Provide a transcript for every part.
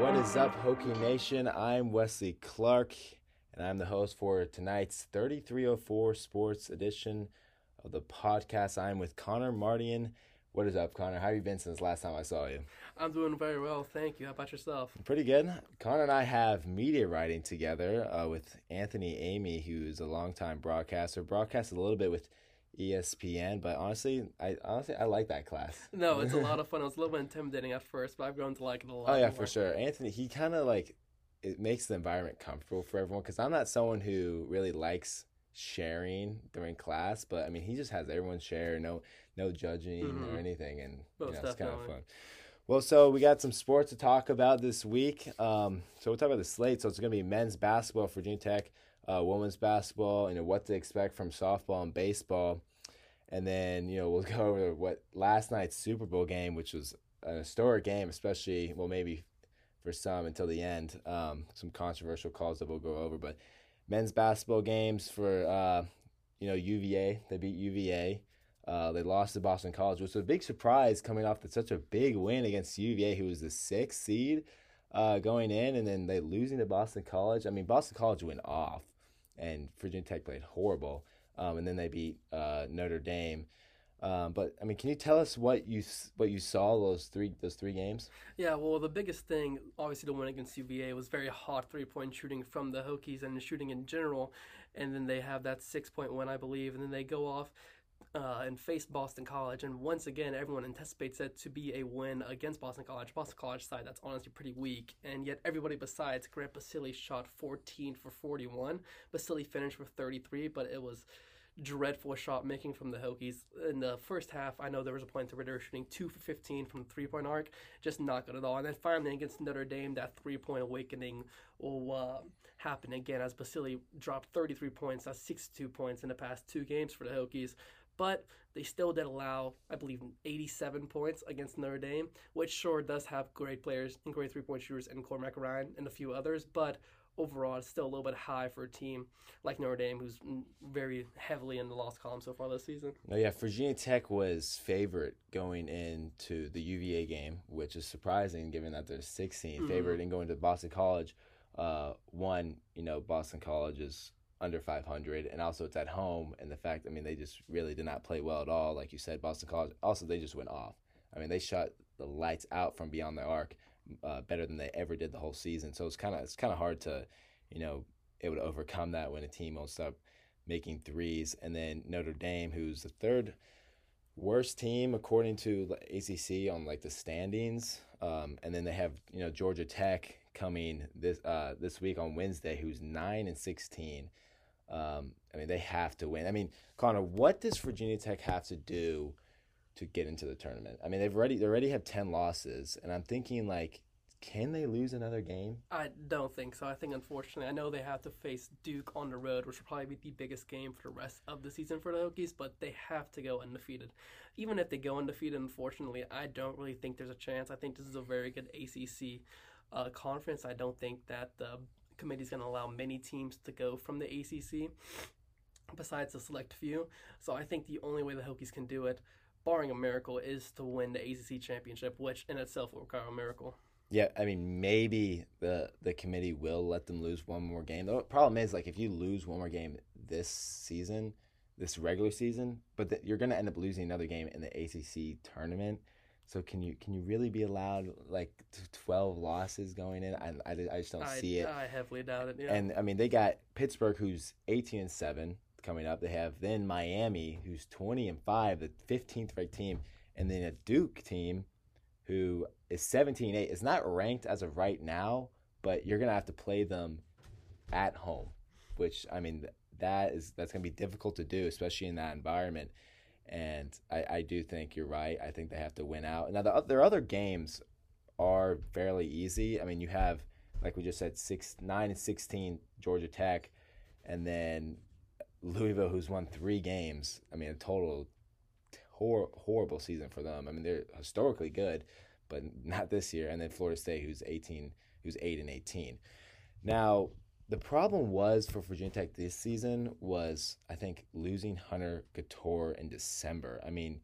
What is up, Hokie Nation? I'm Wesley Clarke, and I'm the host for tonight's 3304 Sports edition of the podcast. I'm with Conor Mardian. What is up, Conor? How have you been since last time I saw you? I'm doing very well, thank you. How about yourself? Pretty good. Conor and I have media writing together uh, with Anthony Amy, who's a longtime broadcaster. Broadcasted a little bit with ESPN, but honestly, I honestly I like that class. No, it's a lot of fun. It was a little bit intimidating at first, but I've grown to like it a lot. Oh yeah, more. for sure. Anthony, he kind of like it makes the environment comfortable for everyone because I'm not someone who really likes sharing during class, but I mean he just has everyone share, no no judging Mhm. or anything, and you know, it's kind of fun. Well, so we got some sports to talk about this week. Um, so we'll talk about the slate. So it's going to be men's basketball for Virginia Tech, uh, women's basketball, you know what to expect from softball and baseball, and then you know we'll go over what last night's Super Bowl game, which was an historic game, especially well maybe for some until the end. Um, some controversial calls that we'll go over, but men's basketball games for uh, you know UVA, they beat UVA. Uh, they lost to Boston College, which was a big surprise coming off the, such a big win against UVA, who was the sixth seed uh, going in, and then they losing to Boston College. I mean, Boston College went off, and Virginia Tech played horrible, um, and then they beat uh, Notre Dame. Um, but I mean, can you tell us what you what you saw those three those three games? Yeah, well, the biggest thing, obviously, the win against UVA was very hot three point shooting from the Hokies and the shooting in general. And then they have that six point win, I believe. And then they go off uh, and face Boston College. And once again, everyone anticipates it to be a win against Boston College. Boston College side that's honestly pretty weak. And yet, everybody besides Grant Basile shot 14 for 41. Basile finished with 33, but it was dreadful shot making from the Hokies. In the first half, I know there was a point where they were shooting 2 for 15 from the three point arc, just not good at all. And then finally against Notre Dame, that three point awakening will uh, happen again as Basile dropped 33 points. That's 62 points in the past two games for the Hokies. But they still did allow, I believe, 87 points against Notre Dame, which sure does have great players and great three point shooters in Cormac Ryan and a few others. But overall, it's still a little bit high for a team like Notre Dame, who's very heavily in the loss column so far this season. No, yeah, Virginia Tech was favorite going into the UVA game, which is surprising given that they're 16 Mhm. favorite and going to Boston College. Uh, one, you know, Boston College is under 500, and also it's at home, and the fact, I mean, they just really did not play well at all, like you said, Boston College. Also, they just went off. I mean, they shot the lights out from beyond the arc, uh, better than they ever did the whole season. So it's kind of it's kind of hard to, you know, able to overcome that when a team won't stop making threes. And then Notre Dame, who's the third worst team according to ACC on like the standings. Um, and then they have you know Georgia Tech coming this uh, this week on Wednesday, who's nine and sixteen. Um, I mean, they have to win. I mean, Connor, what does Virginia Tech have to do to get into the tournament? I mean, they've already they already have ten losses, and I'm thinking like, can they lose another game? I don't think so. I think, unfortunately, I know they have to face Duke on the road, which will probably be the biggest game for the rest of the season for the Hokies, but they have to go undefeated. Even if they go undefeated, unfortunately, I don't really think there's a chance. I think this is a very good ACC uh, conference. I don't think that the committee's going to allow many teams to go from the ACC besides a select few. So I think the only way the Hokies can do it, barring a miracle, is to win the ACC championship, which in itself will require a miracle. Yeah, I mean, maybe the the committee will let them lose one more game. The problem is, like, if you lose one more game this season, this regular season, but th- you're gonna end up losing another game in the ACC tournament. So can you can you really be allowed like twelve losses going in? I I, I just don't I, see it. I heavily doubt it. Yeah. And I mean, they got Pittsburgh, who's eighteen and seven coming up. They have then Miami, who's twenty and five, the fifteenth ranked team, and then a Duke team, who is 17-8. It's not ranked as of right now, but you're gonna have to play them at home, which I mean that is that's gonna be difficult to do, especially in that environment. And I, I do think you're right. I think they have to win out. Now the, their other games are fairly easy. I mean, you have like we just said, six, nine, and sixteen Georgia Tech, and then Louisville, who's won three games. I mean, a total hor- horrible season for them. I mean, they're historically good, but not this year. And then Florida State, who's eighteen, who's eight and eighteen. Now, the problem was for Virginia Tech this season was I think losing Hunter Cattoor in December. I mean,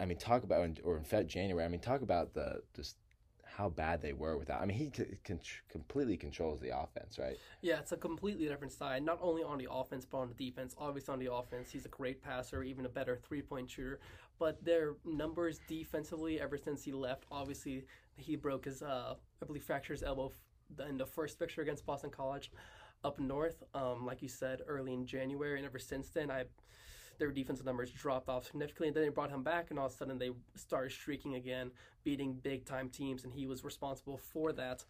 I mean talk about or in Fed January. I mean talk about the just how bad they were without. I mean he can completely controls the offense, right? Yeah, it's a completely different side. Not only on the offense but on the defense. Obviously on the offense, he's a great passer, even a better three point shooter. But their numbers defensively, ever since he left, obviously he broke his, uh, I believe, fractured his elbow in the first fixture against Boston College up north. Um, like you said, early in January, and ever since then, I their defensive numbers dropped off significantly. And then they brought him back, and all of a sudden they started streaking again, beating big time teams, and he was responsible for that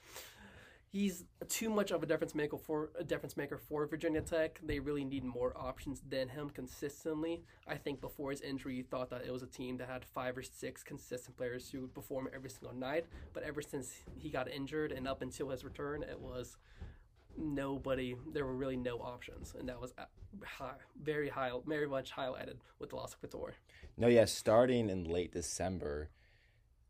he's too much of a difference maker for a difference maker for Virginia Tech. They really need more options than him consistently. I think before his injury, you thought that it was a team that had five or six consistent players who would perform every single night. But ever since he got injured and up until his return, it was nobody. There were really no options, and that was high, very high, very much highlighted with the loss of Cattoor. No, yeah, starting in late December.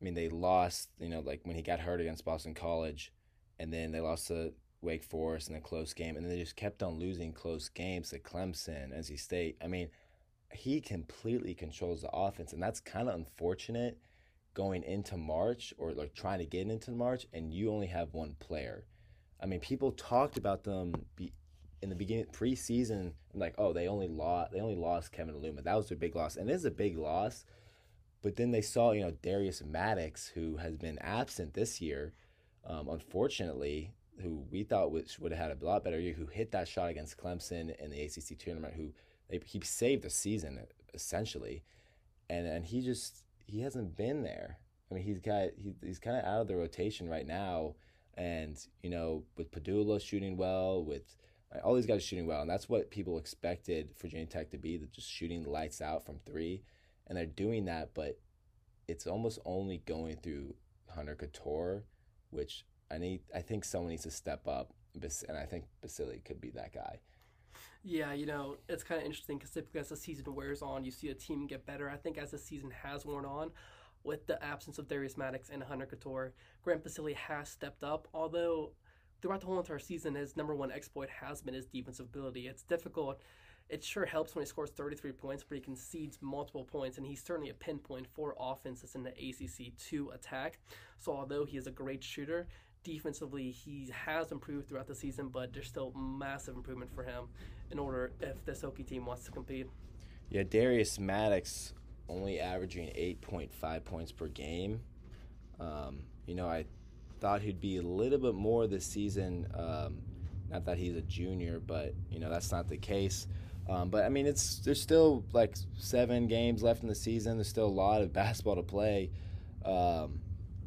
I mean, they lost. You know, like when he got hurt against Boston College and then they lost to Wake Forest in a close game, and then they just kept on losing close games to Clemson, NC State. I mean, he completely controls the offense, and that's kind of unfortunate going into March or like trying to get into March, and you only have one player. I mean, people talked about them be, in the beginning preseason, like, oh, they only lost they only lost Keve Aluma. That was their big loss, and it is a big loss. But then they saw, you know, Darius Maddox, who has been absent this year um, unfortunately, who we thought would, would have had a lot better year, who hit that shot against Clemson in the ACC tournament, who they, he saved the season essentially, and and he just he hasn't been there. I mean, he's got he, he's kind of out of the rotation right now, and you know with Pedulla shooting well, with all these guys shooting well, and that's what people expected Virginia Tech to be, just shooting lights out from three, and they're doing that, but it's almost only going through Hunter Cattoor which I need. I think someone needs to step up, and I think Basile could be that guy. Yeah, you know, it's kind of interesting because typically as the season wears on, you see a team get better. I think as the season has worn on, with the absence of Darius Maddox and Hunter Cattoor, Grant Basile has stepped up. Although throughout the whole entire season, his number one exploit has been his defensive ability. It's difficult it sure helps when he scores 33 points, but he concedes multiple points, and he's certainly a pinpoint for offenses in the ACC to attack. So, although he is a great shooter, defensively he has improved throughout the season, but there's still massive improvement for him in order if this Hokie team wants to compete. Yeah, Darius Maddox only averaging 8.5 points per game. Um, you know, I thought he'd be a little bit more this season. Um, not that he's a junior, but you know that's not the case. Um, but I mean, it's there's still like seven games left in the season. There's still a lot of basketball to play, um,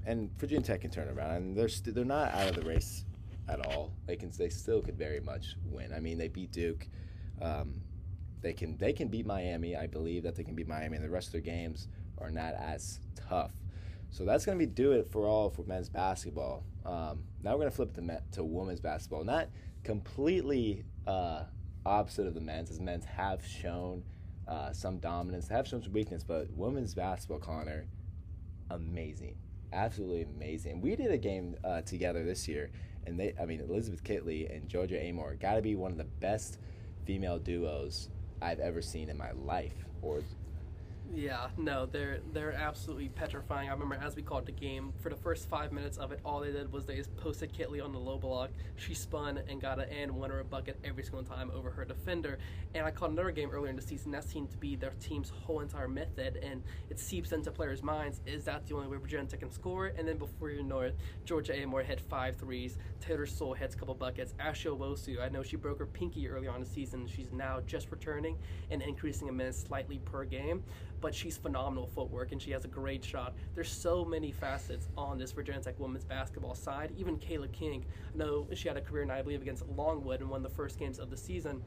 and Virginia Tech can turn around. And they're they st- they're not out of the race at all. They can they still could very much win. I mean, they beat Duke. Um, they can they can beat Miami. I believe that they can beat Miami, and the rest of their games are not as tough. So that's going to be do it for all for men's basketball. Um, now we're going to flip to to women's basketball. Not completely. Uh, opposite of the men's, as men's have shown uh, some dominance, have shown some weakness, but women's basketball, Conor, amazing, absolutely amazing. We did a game uh, together this year, and they, I mean, Elizabeth Kitley and Georgia Amoore got to be one of the best female duos I've ever seen in my life, or yeah, no, they're they're absolutely petrifying. I remember as we called the game, for the first five minutes of it, all they did was they just posted Kitley on the low block. She spun and got an and one or a bucket every single time over her defender. And I called another game earlier in the season that seemed to be their team's whole entire method, and it seeps into players' minds. Is that the only way Virginia can score? And then before you know it, Georgia Amoore hit five threes. Taylor Soule hits a couple buckets. Ashley Owusu, I know she broke her pinky early on the season. She's now just returning and increasing a minute slightly per game but she's phenomenal footwork and she has a great shot. There's so many facets on this Virginia Tech women's basketball side. Even Cayla King, I know she had a career night, I believe, against Longwood in one of the first games of the season.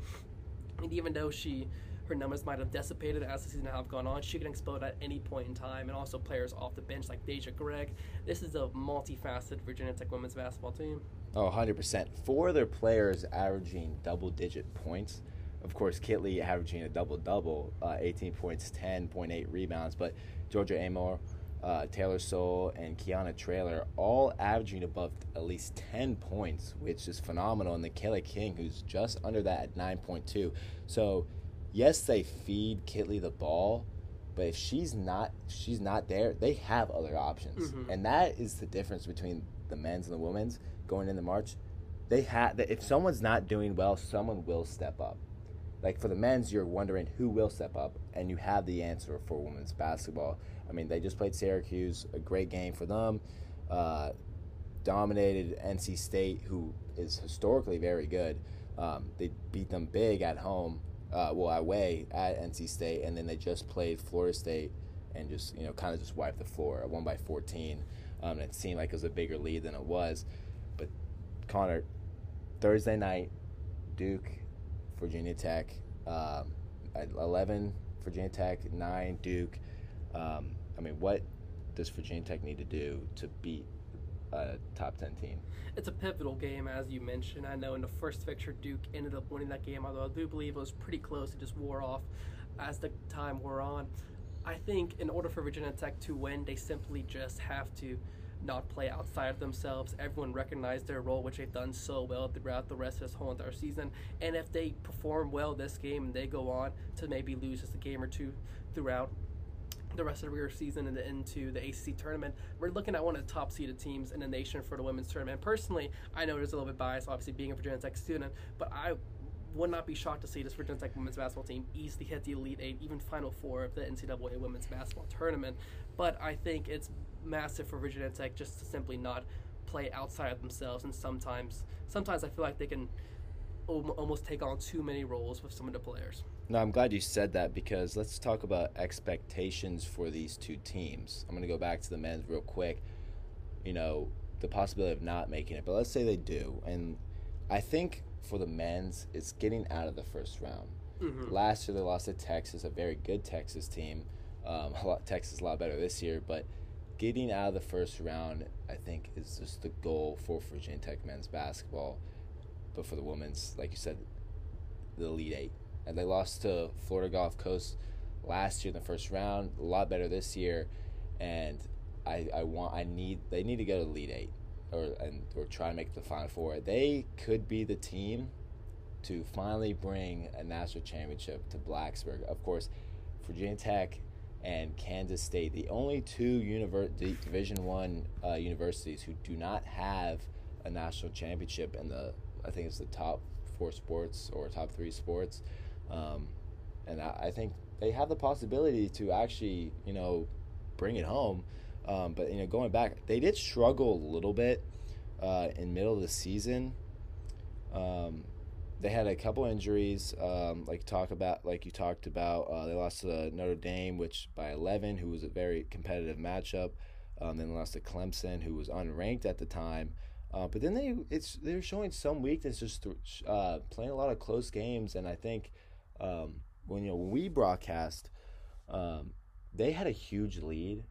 And even though she her numbers might have dissipated as the season have gone on. She can explode at any point in time, and also players off the bench like D'Asia Gregg. This is a multifaceted Virginia Tech women's basketball team. Oh, 100%. Four of their players averaging double digit points of course, Kitley averaging a double double, uh, 18 points, 10.8 rebounds. But Georgia Amoore, uh, Taylor Soule, and Kayana Traylor all averaging above at least 10 points, which is phenomenal. And the Cayla King, who's just under that at 9.2. So, yes, they feed Kitley the ball, but if she's not she's not there, they have other options, Mhm. and that is the difference between the men's and the women's going into March. They have if someone's not doing well, someone will step up. Like for the men's, you're wondering who will step up, and you have the answer for women's basketball. I mean, they just played Syracuse, a great game for them. Uh, dominated NC State, who is historically very good. Um, they beat them big at home, uh, well away at NC State, and then they just played Florida State and just you know kind of just wiped the floor, won by 14. Um, it seemed like it was a bigger lead than it was. But Conor, Thursday night, Duke, Virginia Tech, um, 11 Virginia Tech, nine Duke. Um, I mean, what does Virginia Tech need to do to beat a top 10 team? It's a pivotal game, as you mentioned. I know in the first fixture, Duke ended up winning that game, although I do believe it was pretty close. It just wore off as the time wore on. I think in order for Virginia Tech to win, they simply just have to not play outside of themselves. Everyone recognized their role, which they've done so well throughout the rest of this whole entire season. And if they perform well this game and they go on to maybe lose just a game or two throughout the rest of the regular season and into the ACC tournament, we're looking at one of the top seeded teams in the nation for the women's tournament. Personally, I know there's a little bit biased, obviously being a Virginia Tech student, but I would not be shocked to see this Virginia Tech women's basketball team easily hit the Elite Eight, even Final Four of the NCAA women's basketball tournament. But I think it's massive for Virginia Tech just to simply not play outside of themselves, and sometimes, sometimes I feel like they can al- almost take on too many roles with some of the players. No, I'm glad you said that because let's talk about expectations for these two teams. I'm going to go back to the men's real quick. You know, the possibility of not making it, but let's say they do. And I think for the men's, it's getting out of the first round. Mhm. Last year they lost to Texas, a very good Texas team. Um, a lot, Texas a lot better this year, but getting out of the first round, I think, is just the goal for Virginia Tech men's basketball. But for the women's, like you said, the Elite Eight, and they lost to Florida Gulf Coast last year in the first round. A lot better this year, and I, I want I need they need to go to Elite Eight or and or try to make the Final Four. They could be the team to finally bring a national championship to Blacksburg. Of course, Virginia Tech and Kansas State, the only two univer- Division One uh, universities who do not have a national championship in the I think it's the top four sports or top three sports, um, and I, I think they have the possibility to actually you know bring it home. Um, but you know, going back, they did struggle a little bit uh, in middle of the season. Um, they had a couple injuries, um, like talk about, like you talked about. Uh, they lost to Notre Dame, which by 11, who was a very competitive matchup. Um, then lost to Clemson, who was unranked at the time. Uh, but then they it's they're showing some weakness, just uh, playing a lot of close games. And I think um, when you know when we broadcast, um, they had a huge lead,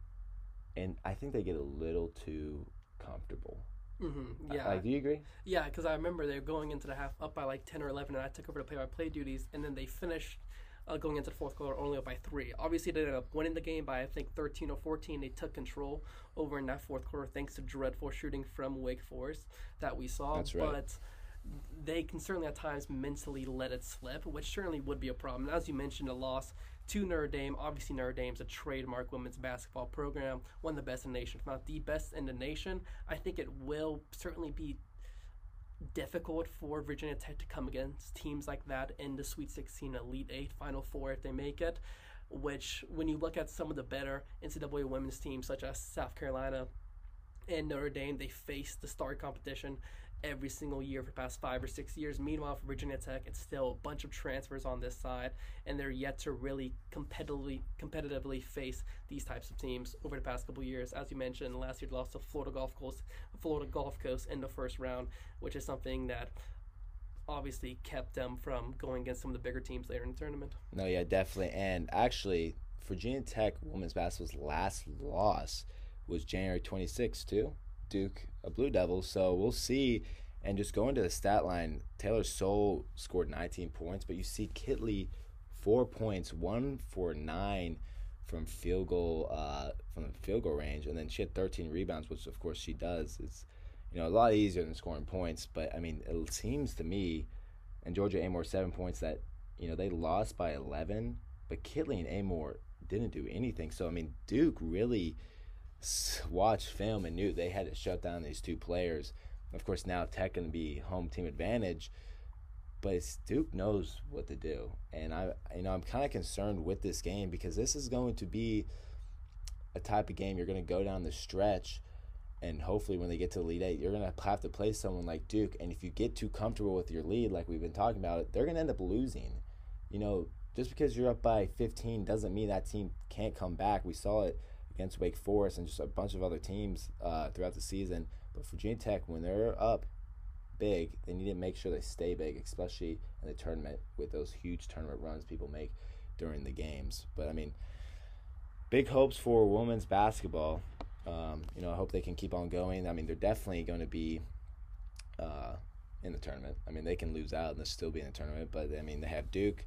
and I think they get a little too comfortable. Mm-hmm. Yeah, Like, do you agree? Yeah, because I remember they were going into the half up by like 10 or 11, and I took over the play by play duties, and then they finished uh, going into the fourth quarter only up by three. Obviously, they ended up winning the game by, I think, 13 or 14. They took control over in that fourth quarter thanks to dreadful shooting from Wake Forest that we saw. That's right. But they can certainly at times mentally let it slip, which certainly would be a problem. As you mentioned, a loss to Notre Dame. Obviously, Notre Dame's a trademark women's basketball program, one of the best in the nation, if not the best in the nation. I think it will certainly be difficult for Virginia Tech to come against teams like that in the Sweet 16, Elite 8, Final Four if they make it. Which, when you look at some of the better NCAA women's teams, such as South Carolina and Notre Dame, they face the star competition every single year for the past five or six years. Meanwhile, for Virginia Tech, it's still a bunch of transfers on this side, and they're yet to really competitively competitively face these types of teams over the past couple years. As you mentioned, last year lost to Florida Gulf Coast, Florida Gulf Coast in the first round, which is something that obviously kept them from going against some of the bigger teams later in the tournament. No, yeah, definitely. And actually, Virginia Tech women's basketball's last loss was January 26th to Duke uh, Blue Devils. So we'll see. And just going to the stat line, Taylor Soule scored 19 points, but you see Kitley four points, one for nine from field goal uh, from the field goal range, and then she had 13 rebounds, which of course she does. It's you know a lot easier than scoring points, but I mean it seems to me, and Georgia Amoore seven points that you know they lost by 11, but Kitley and Amoore didn't do anything. So I mean Duke really watched film and knew they had to shut down these two players. Of course, now Tech going to be home team advantage, but Duke knows what to do, and I, you know, I'm kind of concerned with this game because this is going to be a type of game you're going to go down the stretch, and hopefully when they get to the Elite Eight, you're going to have to play someone like Duke, and if you get too comfortable with your lead, like we've been talking about, they're going to end up losing. You know, just because you're up by 15 doesn't mean that team can't come back. We saw it against Wake Forest and just a bunch of other teams uh, throughout the season. But Virginia Tech, when they're up big, they need to make sure they stay big, especially in the tournament with those huge tournament runs people make during the games. But I mean, big hopes for women's basketball. Um, you know, I hope they can keep on going. I mean, they're definitely going to be uh, in the tournament. I mean, they can lose out and they'll still be in the tournament. But I mean, they have Duke,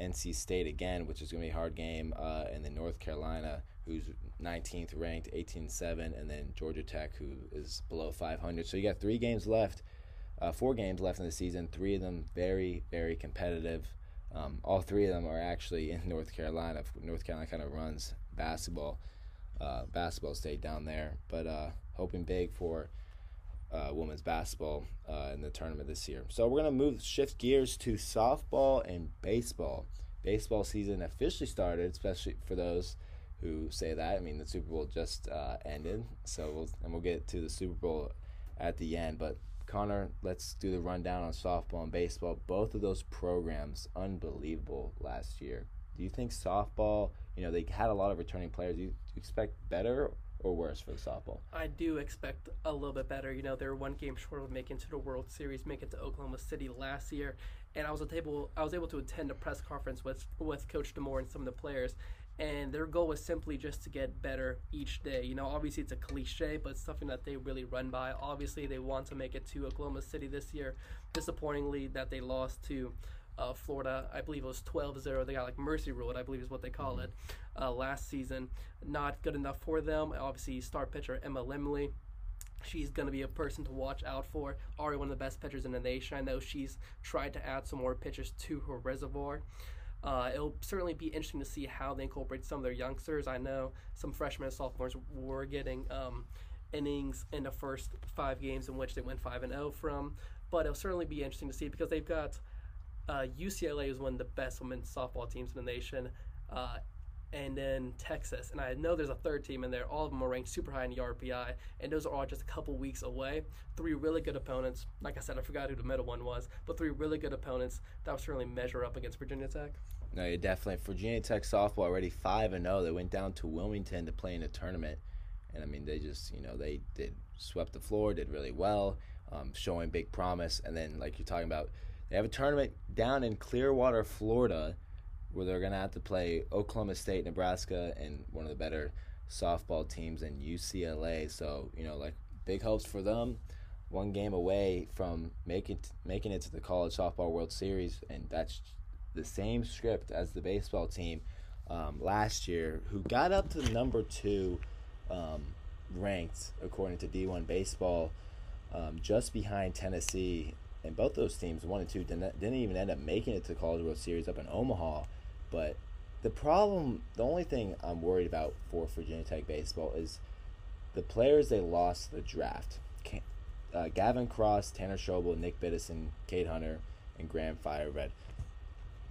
NC State again, which is going to be a hard game, uh, and then North Carolina, who's 19th ranked, 18-7, and then Georgia Tech, who is below 500. So you got three games left uh, four games left in the season. Three of them very, very competitive. Um, all three of them are actually in North Carolina. North Carolina kind of runs basketball, uh, basketball state down there. But uh, hoping big for uh, women's basketball uh, in the tournament this year. So we're gonna move shift gears to softball and baseball. Baseball season officially started, especially for those who say that. I mean, the Super Bowl just uh, ended, so we'll and we'll get to the Super Bowl at the end. But Conor, let's do the rundown on softball and baseball. Both of those programs, unbelievable last year. Do you think softball, you know, they had a lot of returning players. Do you, expect better or worse for the softball? I do expect a little bit better. You know, they're one game short of making to the World Series, making it to Oklahoma City last year, and I was able I was able to attend a press conference with with Coach D'Amour and some of the players, and their goal was simply just to get better each day. You know, obviously it's a cliche, but it's something that they really run by. Obviously, they want to make it to Oklahoma City this year. Disappointingly, that they lost to uh, Florida. I believe it was 12-0. They got like mercy ruled, I believe is what they call it, uh, last season. Not good enough for them. Obviously, star pitcher Emma Lemley. She's going to be a person to watch out for. Already one of the best pitchers in the nation. I know she's tried to add some more pitchers to her reservoir. Uh, it'll certainly be interesting to see how they incorporate some of their youngsters. I know some freshmen and sophomores were getting um, innings in the first five games in which they went 5 and 0 from, but it'll certainly be interesting to see because they've got uh, UCLA is one of the best women's softball teams in the nation. Uh, and then Texas. And I know there's a third team in there. All of them are ranked super high in the RPI, and those are all just a couple weeks away. Three really good opponents. Like I said, I forgot who the middle one was, but three really good opponents that will certainly measure up against Virginia Tech. No, you definitely. Virginia Tech softball already five and zero. Oh. They went down to Wilmington to play in a tournament, and I mean they just you know they did swept the floor, did really well, um, showing big promise. And then like you're talking about, they have a tournament down in Clearwater, Florida where they're going to have to play Oklahoma State, Nebraska, and one of the better softball teams in UCLA. So, you know, like big hopes for them. One game away from making making it to the College Softball World Series, and that's the same script as the baseball team um, last year, who got up to number two um, ranked according to D1 Baseball, um, just behind Tennessee. And both those teams, one and two, didn't, didn't even end up making it to the College World Series up in Omaha. But the problem, the only thing I'm worried about for Virginia Tech baseball is the players they lost the draft. Uh, Gavin Cross, Tanner Schobel, Nick Biddison, Cade Hunter, and Graham Firered.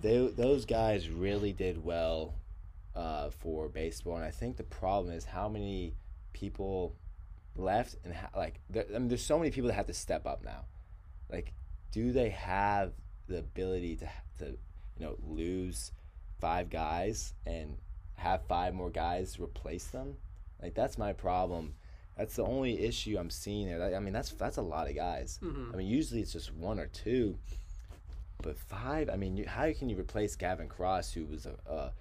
They, those guys really did well uh, for baseball, and I think the problem is how many people left and like there, I mean, there's so many people that have to step up now. Like, do they have the ability to to you know lose five guys and have five more guys replace them. Like that's my problem. That's the only issue I'm seeing there. I mean, that's that's a lot of guys. Mm-hmm. I mean, usually it's just one or two, but five. I mean, you, how can you replace Gavin Cross, who was a, a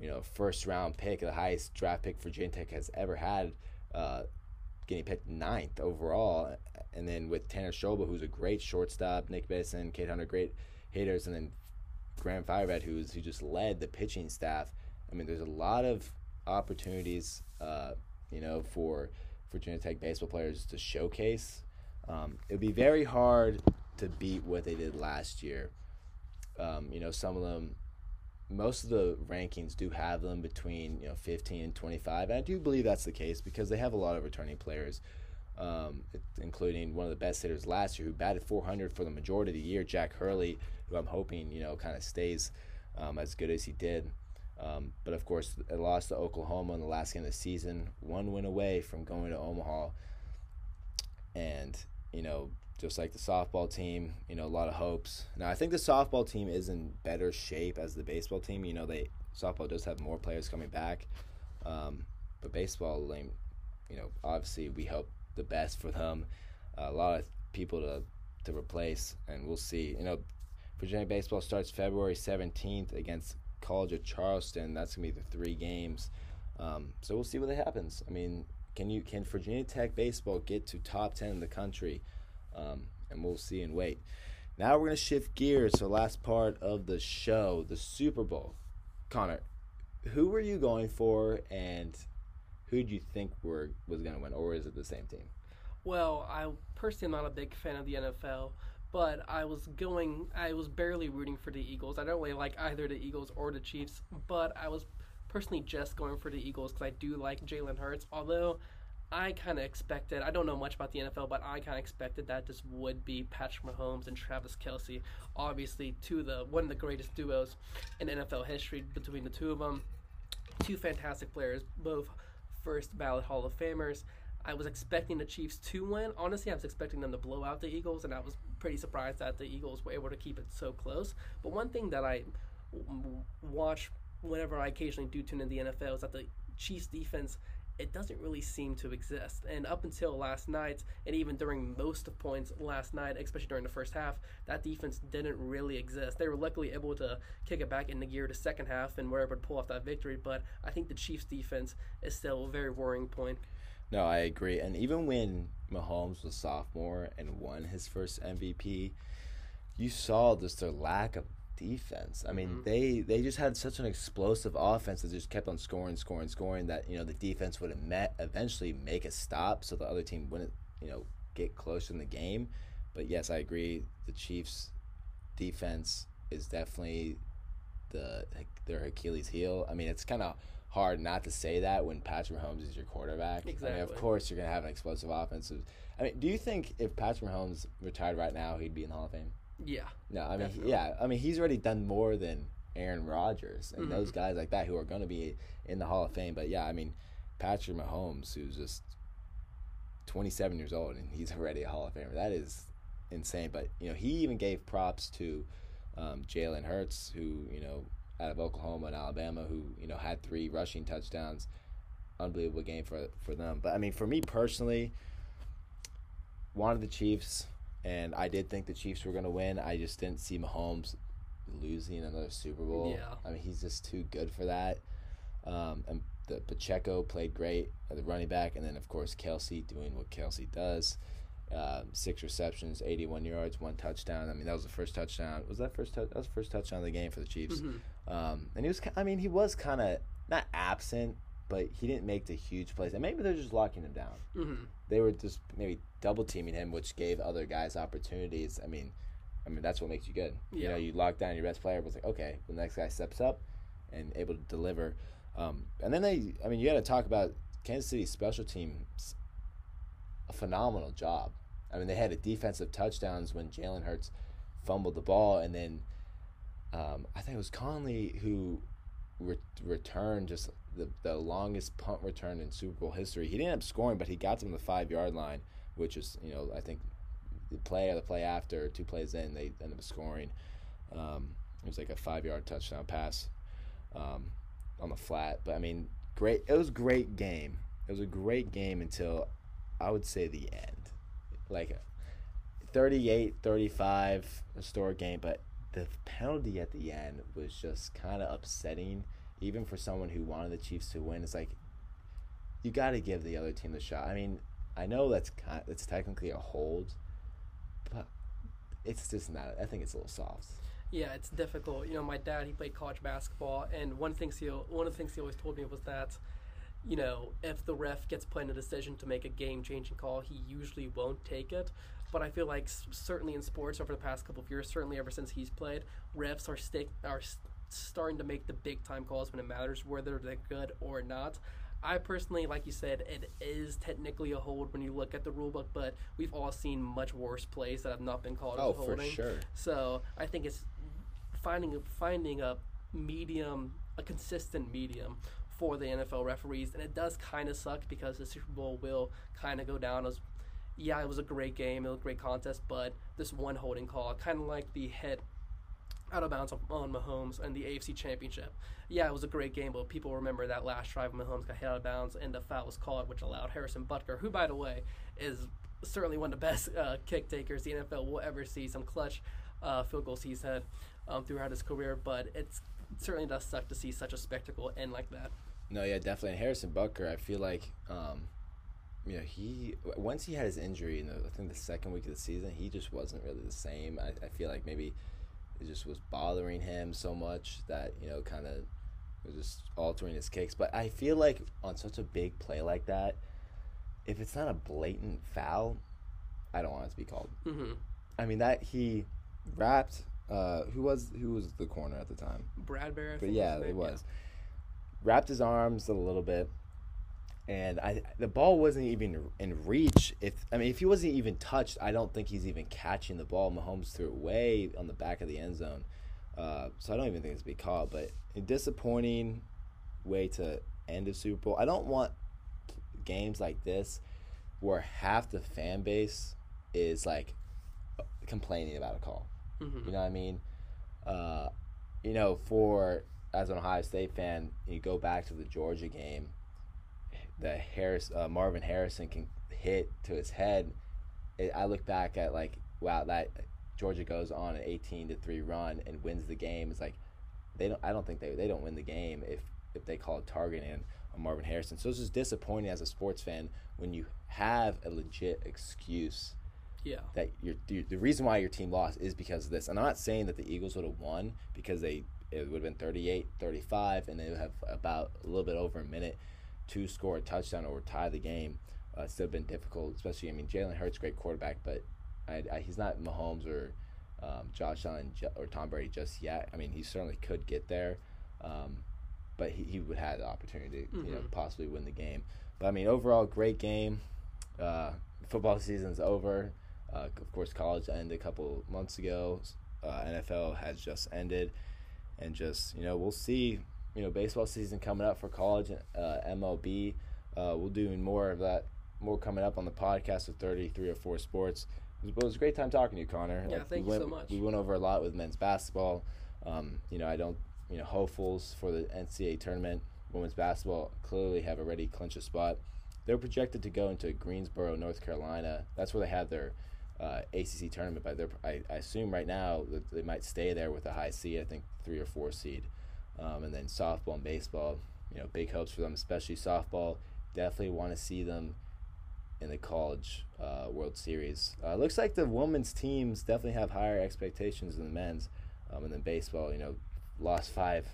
you know first round pick, the highest draft pick Virginia Tech has ever had, uh, getting picked ninth overall, and then with Tanner Schobel, who's a great shortstop, Nick Biddison, Cade Hunter, great hitters, and then Graham Firebat, who's who just led the pitching staff. I mean, there's a lot of opportunities, uh, you know, for Virginia Tech baseball players to showcase. Um, it would be very hard to beat what they did last year. Um, you know, some of them, most of the rankings do have them between you know 15 and 25. And I do believe that's the case because they have a lot of returning players, um, including one of the best hitters last year who batted 400 for the majority of the year, Jack Hurley, who I'm hoping you know kind of stays um, as good as he did. Um, but of course, it lost to Oklahoma in the last game of the season, one win away from going to Omaha. And you know, just like the softball team, you know, a lot of hopes. Now, I think the softball team is in better shape as the baseball team. You know, they softball does have more players coming back, um, but baseball, you know, obviously we hope the best for them. Uh, a lot of people to to replace, and we'll see. You know, Virginia baseball starts February seventeenth against College of Charleston. That's gonna be the three games. Um, so we'll see what happens. I mean, can you can Virginia Tech baseball get to top ten in the country? Um, and we'll see and wait. Now we're gonna shift gears to the last part of the show, the Super Bowl. Conor, who were you going for, and who do you think were was gonna win, or is it the same team? Well, I personally am not a big fan of the NFL, but I was going, I was barely rooting for the Eagles. I don't really like either the Eagles or the Chiefs, but I was personally just going for the Eagles because I do like Jalen Hurts. Although I kind of expected, I don't know much about the NFL, but I kind of expected that this would be Patrick Mahomes and Travis Kelce. Obviously, two of the one of the greatest duos in NFL history between the two of them. Two fantastic players, both first ballot Hall of Famers. I was expecting the Chiefs to win. Honestly, I was expecting them to blow out the Eagles, and I was pretty surprised that the Eagles were able to keep it so close. But one thing that I watch whenever I occasionally do tune in the NFL is that the Chiefs defense it doesn't really seem to exist. And up until last night, and even during most of points last night, especially during the first half, that defense didn't really exist. They were luckily able to kick it back in the gear to second half and were able to pull off that victory. But I think the Chiefs' defense is still a very worrying point. No, I agree. And even when Mahomes was sophomore and won his first MVP, you saw just their lack of defense. I mean, mm-hmm. they they just had such an explosive offense that just kept on scoring, scoring, scoring. That you know the defense would have met eventually make a stop, so the other team wouldn't you know get close in the game. But yes, I agree. The Chiefs' defense is definitely the their Achilles heel. I mean, it's kind of hard not to say that when Patrick Mahomes is your quarterback. Exactly. I mean, of course, you're gonna have an explosive offense. I mean, do you think if Patrick Mahomes retired right now, he'd be in the Hall of Fame? Yeah. No, I mean, definitely. yeah, I mean, he's already done more than Aaron Rodgers and mm-hmm. those guys like that who are going to be in the Hall of Fame. But yeah, I mean, Patrick Mahomes, who's just 27 years old and he's already a Hall of Famer. That is insane. But you know, he even gave props to um, Jalen Hurts, who you know, out of Oklahoma and Alabama, who you know had three rushing touchdowns. Unbelievable game for for them. But I mean, for me personally, wanted the Chiefs and I did think the Chiefs were going to win. I just didn't see Mahomes losing another Super Bowl. Yeah. I mean, he's just too good for that. Um, and the Pacheco played great, the running back, and then of course Kelce doing what Kelce does. Uh, six receptions, 81 yards, one touchdown. I mean, that was the first touchdown. Was that first? that was the first touchdown of the game for the Chiefs. Mm-hmm. Um, and he was. I mean, he was kind of not absent, but he didn't make the huge plays. And maybe they're just locking him down. Mm-hmm. They were just maybe double teaming him, which gave other guys opportunities. I mean, I mean that's what makes you good. Yeah. You know, you lock down your best player, but it's like okay, the next guy steps up and able to deliver. Um, and then they, I mean, you got to talk about Kansas City special teams. A phenomenal job. I mean, they had a defensive touchdowns when Jalen Hurts fumbled the ball, and then um, I think it was Conley who re- returned just the, the longest punt return in Super Bowl history. He didn't end up scoring, but he got to the five yard line, which is you know I think the play or the play after two plays in they ended up scoring. Um, it was like a five yard touchdown pass um, on the flat. But I mean, great. It was a great game. It was a great game until I would say the end, like 38 35 historic game. But the penalty at the end was just kind of upsetting even for someone who wanted the Chiefs to win, it's like you got to give the other team the shot. I mean, I know that's kind it's technically a hold, but it's just not. I think it's a little soft. Yeah, it's difficult. You know, my dad he played college basketball, and one thing he one of the things he always told me was that, you know, if the ref gets in a decision to make a game changing call, he usually won't take it. But I feel like certainly in sports over the past couple of years, certainly ever since he's played, refs are stick are starting to make the big time calls when it matters, whether they're good or not. I personally, like you said, it is technically a hold when you look at the rule book, but we've all seen much worse plays that have not been called Oh, as for holding. sure. So I think it's finding finding a medium, a consistent medium for the NFL referees, and it does kind of suck because the Super Bowl will kind of go down as, yeah, it was a great game, it was a great contest, but this one holding call, kind of like the hit out of bounds on, Mahomes and the AFC Championship. Yeah, it was a great game, but people remember that last drive when Mahomes got hit out of bounds and the foul was called, which allowed Harrison Butker, who, by the way, is certainly one of the best uh, kick takers the NFL will ever see. Some clutch uh, field goals he's had um, throughout his career, but it certainly does suck to see such a spectacle end like that. No, yeah, definitely. And Harrison Butker, I feel like, um, you know, he once he had his injury in the I think the second week of the season, he just wasn't really the same. I, I feel like maybe it just was bothering him so much that you know, kind of was just altering his kicks. But I feel like on such a big play like that, if it's not a blatant foul, I don't want it to be called. hmm I mean that he wrapped. Uh, who was who was the corner at the time? Bradberry, I But yeah, it was. Wrapped his arms a little bit, and I the ball wasn't even in reach. If I mean, if he wasn't even touched, I don't think he's even catching the ball. Mahomes threw it way on the back of the end zone, uh, so I don't even think it's be caught. But a disappointing way to end a Super Bowl. I don't want games like this where half the fan base is like complaining about a call. Mhm. You know what I mean? Uh, you know, for as an Ohio State fan, you go back to the Georgia game. The Harris uh, Marvin Harrison can hit to his head. It, I look back at like, wow, that Georgia goes on an eighteen to three run and wins the game. It's like they don't. I don't think they they don't win the game if if they call a targeting on Marvin Harrison. So it's just disappointing as a sports fan when you have a legit excuse Yeah. that your the, the reason why your team lost is because of this. And I'm not saying that the Eagles would have won because they it would have been 38, 35 and they would have about a little bit over a minute to score a touchdown or tie the game. Uh, still been difficult, especially I mean Jalen Hurts great quarterback, but I, I, he's not Mahomes or um, Josh Allen or Tom Brady just yet. I mean he certainly could get there, um, but he, he would have the opportunity to you know Mhm. possibly win the game. But I mean overall great game. Uh, football season's over. Uh, of course, college ended a couple months ago. Uh, NFL has just ended, and just you know we'll see. You know, baseball season coming up for college, uh, MLB. Uh, we'll do more of that, more coming up on the podcast with thirty three or four sports. It was, it was a great time talking to you, Conor. Yeah, Like, thank we you went, so much. We went over a lot with men's basketball. Um, you know, I don't. You know, hopefuls for the NCAA tournament. Women's basketball clearly have already clinched a spot. They're projected to go into Greensboro, North Carolina. That's where they have their uh, ACC tournament. But I, I assume right now that they might stay there with a high seed. I think three or four seed. Um, and then softball and baseball. You know, big hopes for them, especially softball. Definitely want to see them in the college uh, World Series. Uh, looks like the women's teams definitely have higher expectations than the men's. Um, and then baseball, you know, lost five,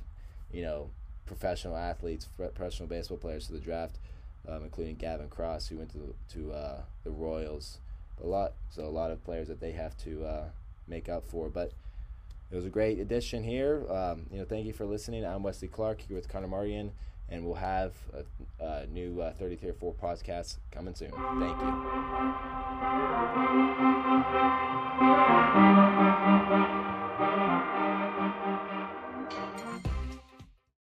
you know, professional athletes, professional baseball players to the draft, um, including Gavin Cross, who went to the, to uh, the Royals. A lot, so a lot of players that they have to uh, make up for. But it was a great addition here. Um, you know, thank you for listening. I'm Wesley Clarke here with Conor Mardian, and we'll have a, a new uh, 33 or 4 podcast coming soon. Thank you.